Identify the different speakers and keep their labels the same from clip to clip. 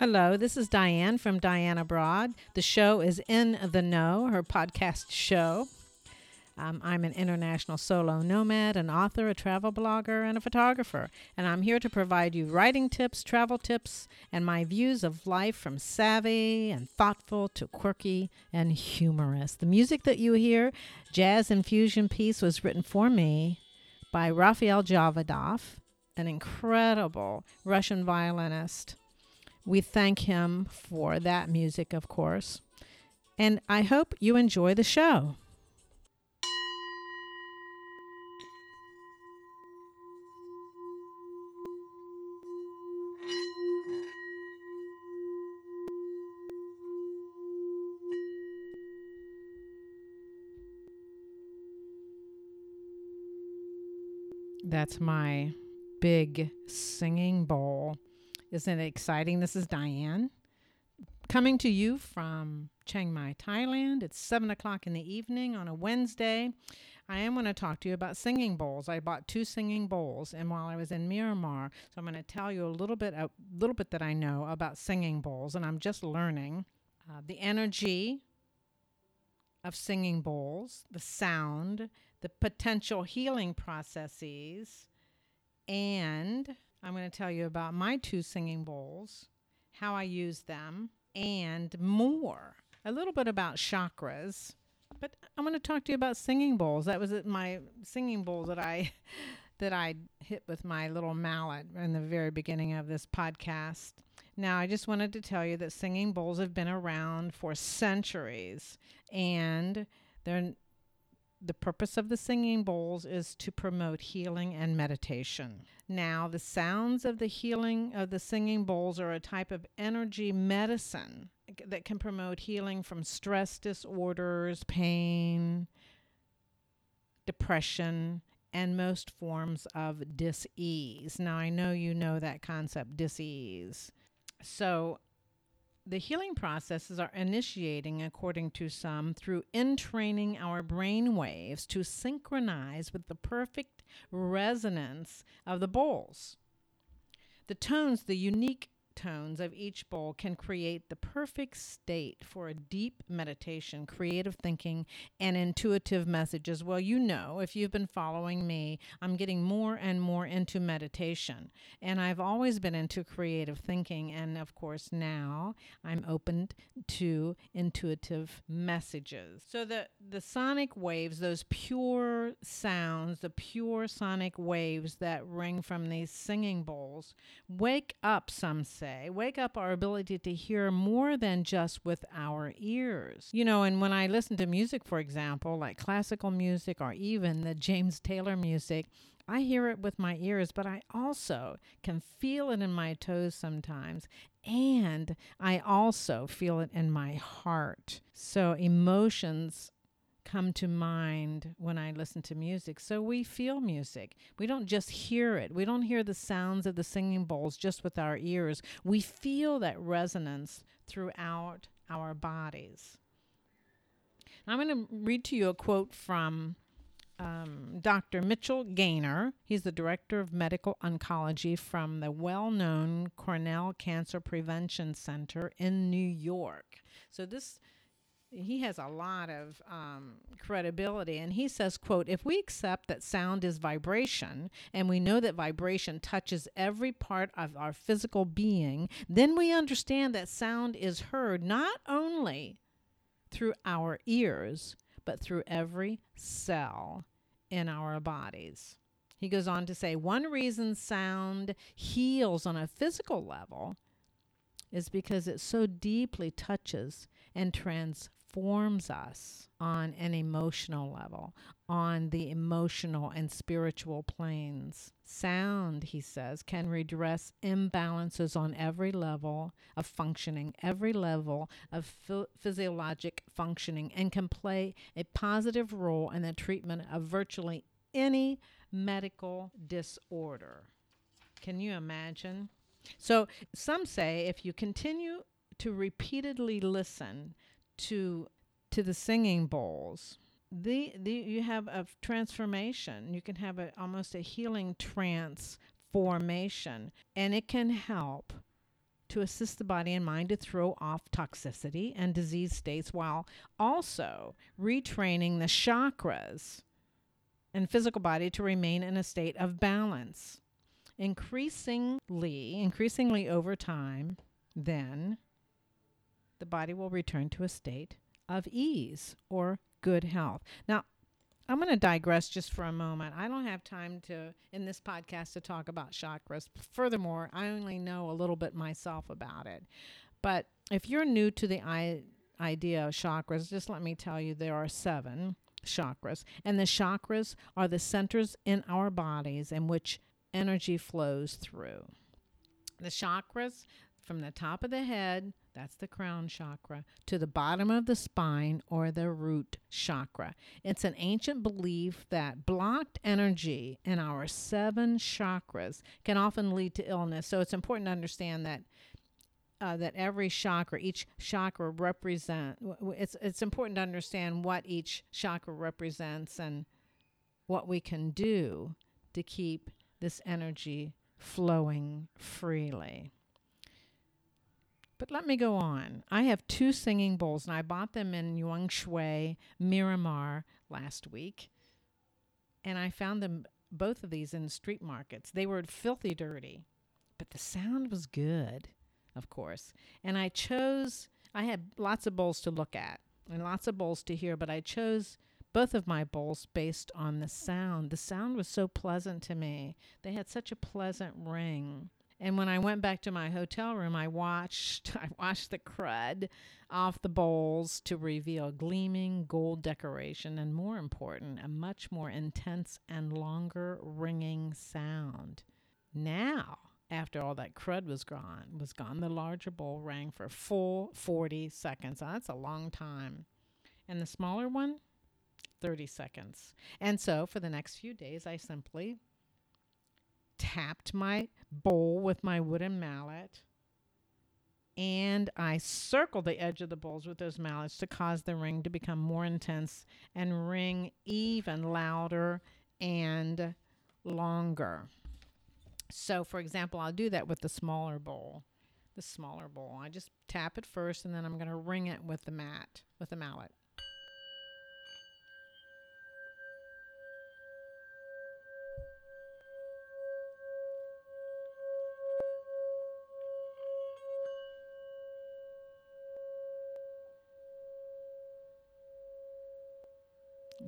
Speaker 1: Hello, this is Diane from Diane Abroad. The show is In the Know, her podcast show. Um, I'm an international solo nomad, an author, a travel blogger, and a photographer. And I'm here to provide you writing tips, travel tips, and my views of life from savvy and thoughtful to quirky and humorous. The music that you hear, Jazz Infusion piece, was written for me by Rafael Javadov, an incredible Russian violinist. We thank him for that music, of course. And I hope you enjoy the show. That's my big singing bowl. Isn't it exciting? This is Diane coming to you from Chiang Mai, Thailand. It's seven o'clock in the evening on a Wednesday. I am going to talk to you about singing bowls. I bought two singing bowls, and while I was in Myanmar, so I'm going to tell you a little bit, a little bit that I know about singing bowls, and I'm just learning uh, the energy of singing bowls, the sound, the potential healing processes, and I'm going to tell you about my two singing bowls, how I use them, and more. A little bit about chakras, but I'm going to talk to you about singing bowls. That was my singing bowl that I that I hit with my little mallet in the very beginning of this podcast. Now, I just wanted to tell you that singing bowls have been around for centuries and they're the purpose of the singing bowls is to promote healing and meditation. Now, the sounds of the healing of the singing bowls are a type of energy medicine that can promote healing from stress disorders, pain, depression, and most forms of dis-ease. Now, I know you know that concept, dis-ease. So, the healing processes are initiating, according to some, through entraining our brain waves to synchronize with the perfect resonance of the bowls. The tones, the unique tones of each bowl can create the perfect state for a deep meditation, creative thinking, and intuitive messages. Well, you know, if you've been following me, I'm getting more and more into meditation. And I've always been into creative thinking. And of course, now I'm open to intuitive messages. So the, the sonic waves, those pure sounds, the pure sonic waves that ring from these singing bowls, wake up, some say say, wake up our ability to hear more than just with our ears. You know, and when I listen to music, for example, like classical music or even the James Taylor music, I hear it with my ears, but I also can feel it in my toes sometimes. And I also feel it in my heart. So emotions come to mind when I listen to music. So we feel music. We don't just hear it. We don't hear the sounds of the singing bowls just with our ears. We feel that resonance throughout our bodies. I'm going to read to you a quote from um, Dr. Mitchell Gaynor. He's the director of medical oncology from the well known Cornell Cancer Prevention Center in New York. So, this he has a lot of um, credibility and he says quote if we accept that sound is vibration and we know that vibration touches every part of our physical being then we understand that sound is heard not only through our ears but through every cell in our bodies. He goes on to say one reason sound heals on a physical level is because it so deeply touches and transforms forms us on an emotional level, on the emotional and spiritual planes. Sound, he says, can redress imbalances on every level of functioning, every level of physiologic functioning, and can play a positive role in the treatment of virtually any medical disorder. Can you imagine? So, some say if you continue to repeatedly listen to to the singing bowls. The, the you have a transformation. You can have a almost a healing transformation. And it can help to assist the body and mind to throw off toxicity and disease states while also retraining the chakras and physical body to remain in a state of balance. Increasingly, increasingly over time, then the body will return to a state of ease or good health. Now, I'm going to digress just for a moment. I don't have time to, in this podcast, to talk about chakras. Furthermore, I only know a little bit myself about it. But if you're new to the I- idea of chakras, just let me tell you there are seven chakras. And the chakras are the centers in our bodies in which energy flows through. The chakras from the top of the head that's the crown chakra, to the bottom of the spine or the root chakra. It's an ancient belief that blocked energy in our seven chakras can often lead to illness. So it's important to understand that. Uh, that every chakra, each chakra represent. It's it's important to understand what each chakra represents and what we can do to keep this energy flowing freely. But let me go on. I have two singing bowls, and I bought them in Yuang Shui, Myanmar last week. And I found them, both of these, in street markets. They were filthy dirty, but the sound was good, of course. And I chose, I had lots of bowls to look at and lots of bowls to hear, but I chose both of my bowls based on the sound. The sound was so pleasant to me, they had such a pleasant ring. And when I went back to my hotel room, I watched I watched the crud off the bowls to reveal gleaming gold decoration and more important, a much more intense and longer ringing sound. Now, after all that crud was gone, was gone, the larger bowl rang for full 40 seconds. Now, that's a long time. And the smaller one, 30 seconds. And so for the next few days, I simply tapped my bowl with my wooden mallet and I circled the edge of the bowls with those mallets to cause the ring to become more intense and ring even louder and longer. So, for example, I'll do that with the smaller bowl. The smaller bowl. I just tap it first and then I'm going to ring it with the mat, with the mallet.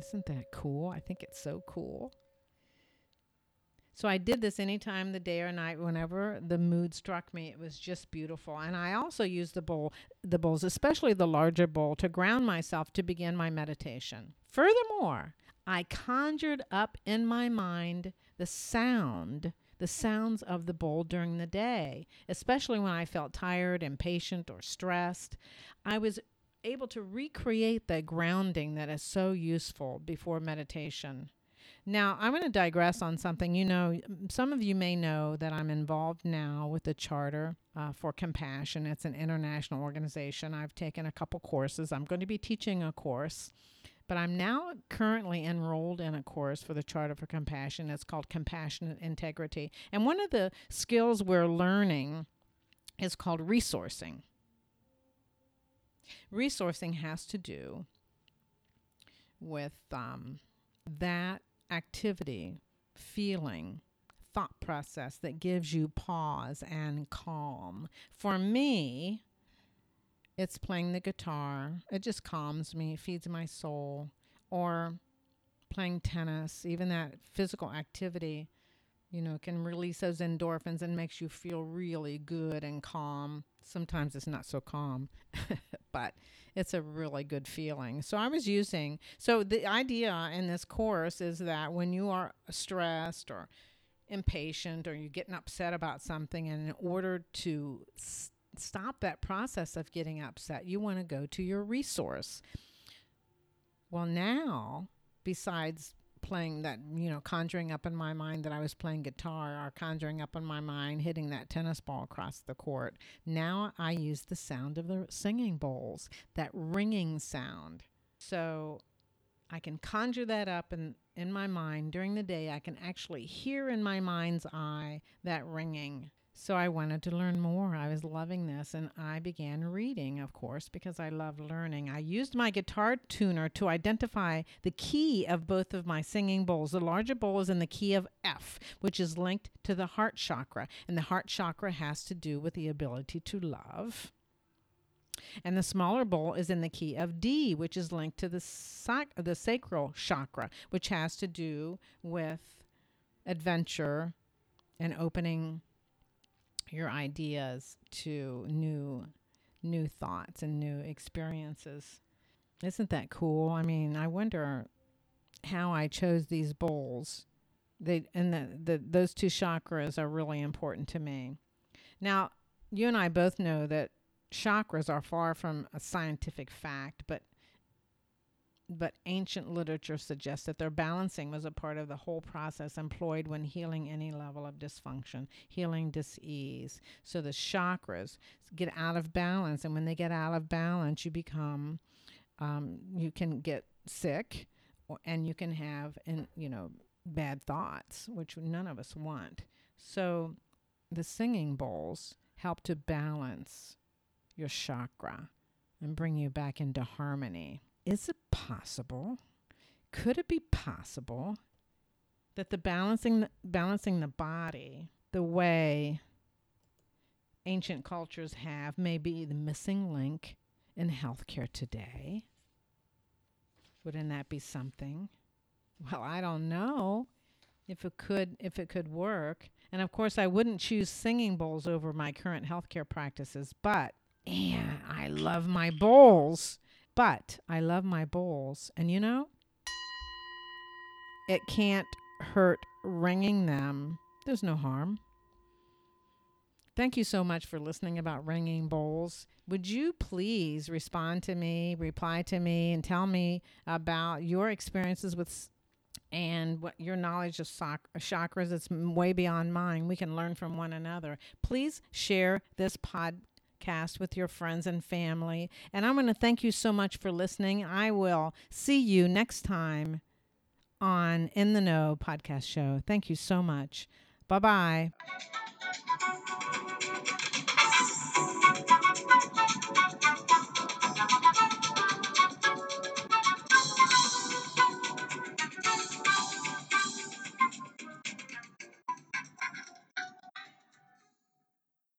Speaker 1: Isn't that cool? I think it's so cool. So I did this anytime the day or night, whenever the mood struck me. It was just beautiful. And I also used the bowl, the bowls, especially the larger bowl, to ground myself to begin my meditation. Furthermore, I conjured up in my mind the sound, the sounds of the bowl during the day, especially when I felt tired, impatient, or stressed. I was able to recreate the grounding that is so useful before meditation. Now, I'm going to digress on something. You know, some of you may know that I'm involved now with the Charter uh, for Compassion. It's an international organization. I've taken a couple courses. I'm going to be teaching a course, but I'm now currently enrolled in a course for the Charter for Compassion. It's called Compassionate Integrity. And one of the skills we're learning is called resourcing. Resourcing has to do with um, that activity, feeling, thought process that gives you pause and calm. For me, it's playing the guitar. It just calms me, feeds my soul. Or playing tennis, even that physical activity, you know, can release those endorphins and makes you feel really good and calm. Sometimes it's not so calm, but it's a really good feeling. So I was using, so the idea in this course is that when you are stressed or impatient or you're getting upset about something, and in order to stop that process of getting upset, you want to go to your resource. Well, now, besides playing that, you know, conjuring up in my mind that I was playing guitar or conjuring up in my mind hitting that tennis ball across the court. Now I use the sound of the singing bowls, that ringing sound. So I can conjure that up in, in my mind during the day. I can actually hear in my mind's eye that ringing. So I wanted to learn more. I was loving this and I began reading, of course, because I love learning. I used my guitar tuner to identify the key of both of my singing bowls. The larger bowl is in the key of F, which is linked to the heart chakra. And the heart chakra has to do with the ability to love. And the smaller bowl is in the key of D, which is linked to the, sac- the sacral chakra, which has to do with adventure and opening your ideas to new new thoughts and new experiences. Isn't that cool? I mean, I wonder how I chose these bowls. They and the, the those two chakras are really important to me. Now, you and I both know that chakras are far from a scientific fact, but but ancient literature suggests that their balancing was a part of the whole process employed when healing any level of dysfunction, healing disease. So the chakras get out of balance, and when they get out of balance, you become, um, you can get sick, or, and you can have, in, you know, bad thoughts, which none of us want. So the singing bowls help to balance your chakra and bring you back into harmony is it possible? Could it be possible that the balancing the, balancing the body the way ancient cultures have may be the missing link in healthcare today? Wouldn't that be something? Well, I don't know if it could if it could work. And of course, I wouldn't choose singing bowls over my current healthcare practices, but I love my bowls. But I love my bowls. And you know, it can't hurt ringing them. There's no harm. Thank you so much for listening about ringing bowls. Would you please respond to me, reply to me, and tell me about your experiences with and what your knowledge of chakras it's way beyond mine. We can learn from one another. Please share this pod podcast with your friends and family. And I'm going to thank you so much for listening. I will see you next time on In the Know podcast show. Thank you so much. Bye bye.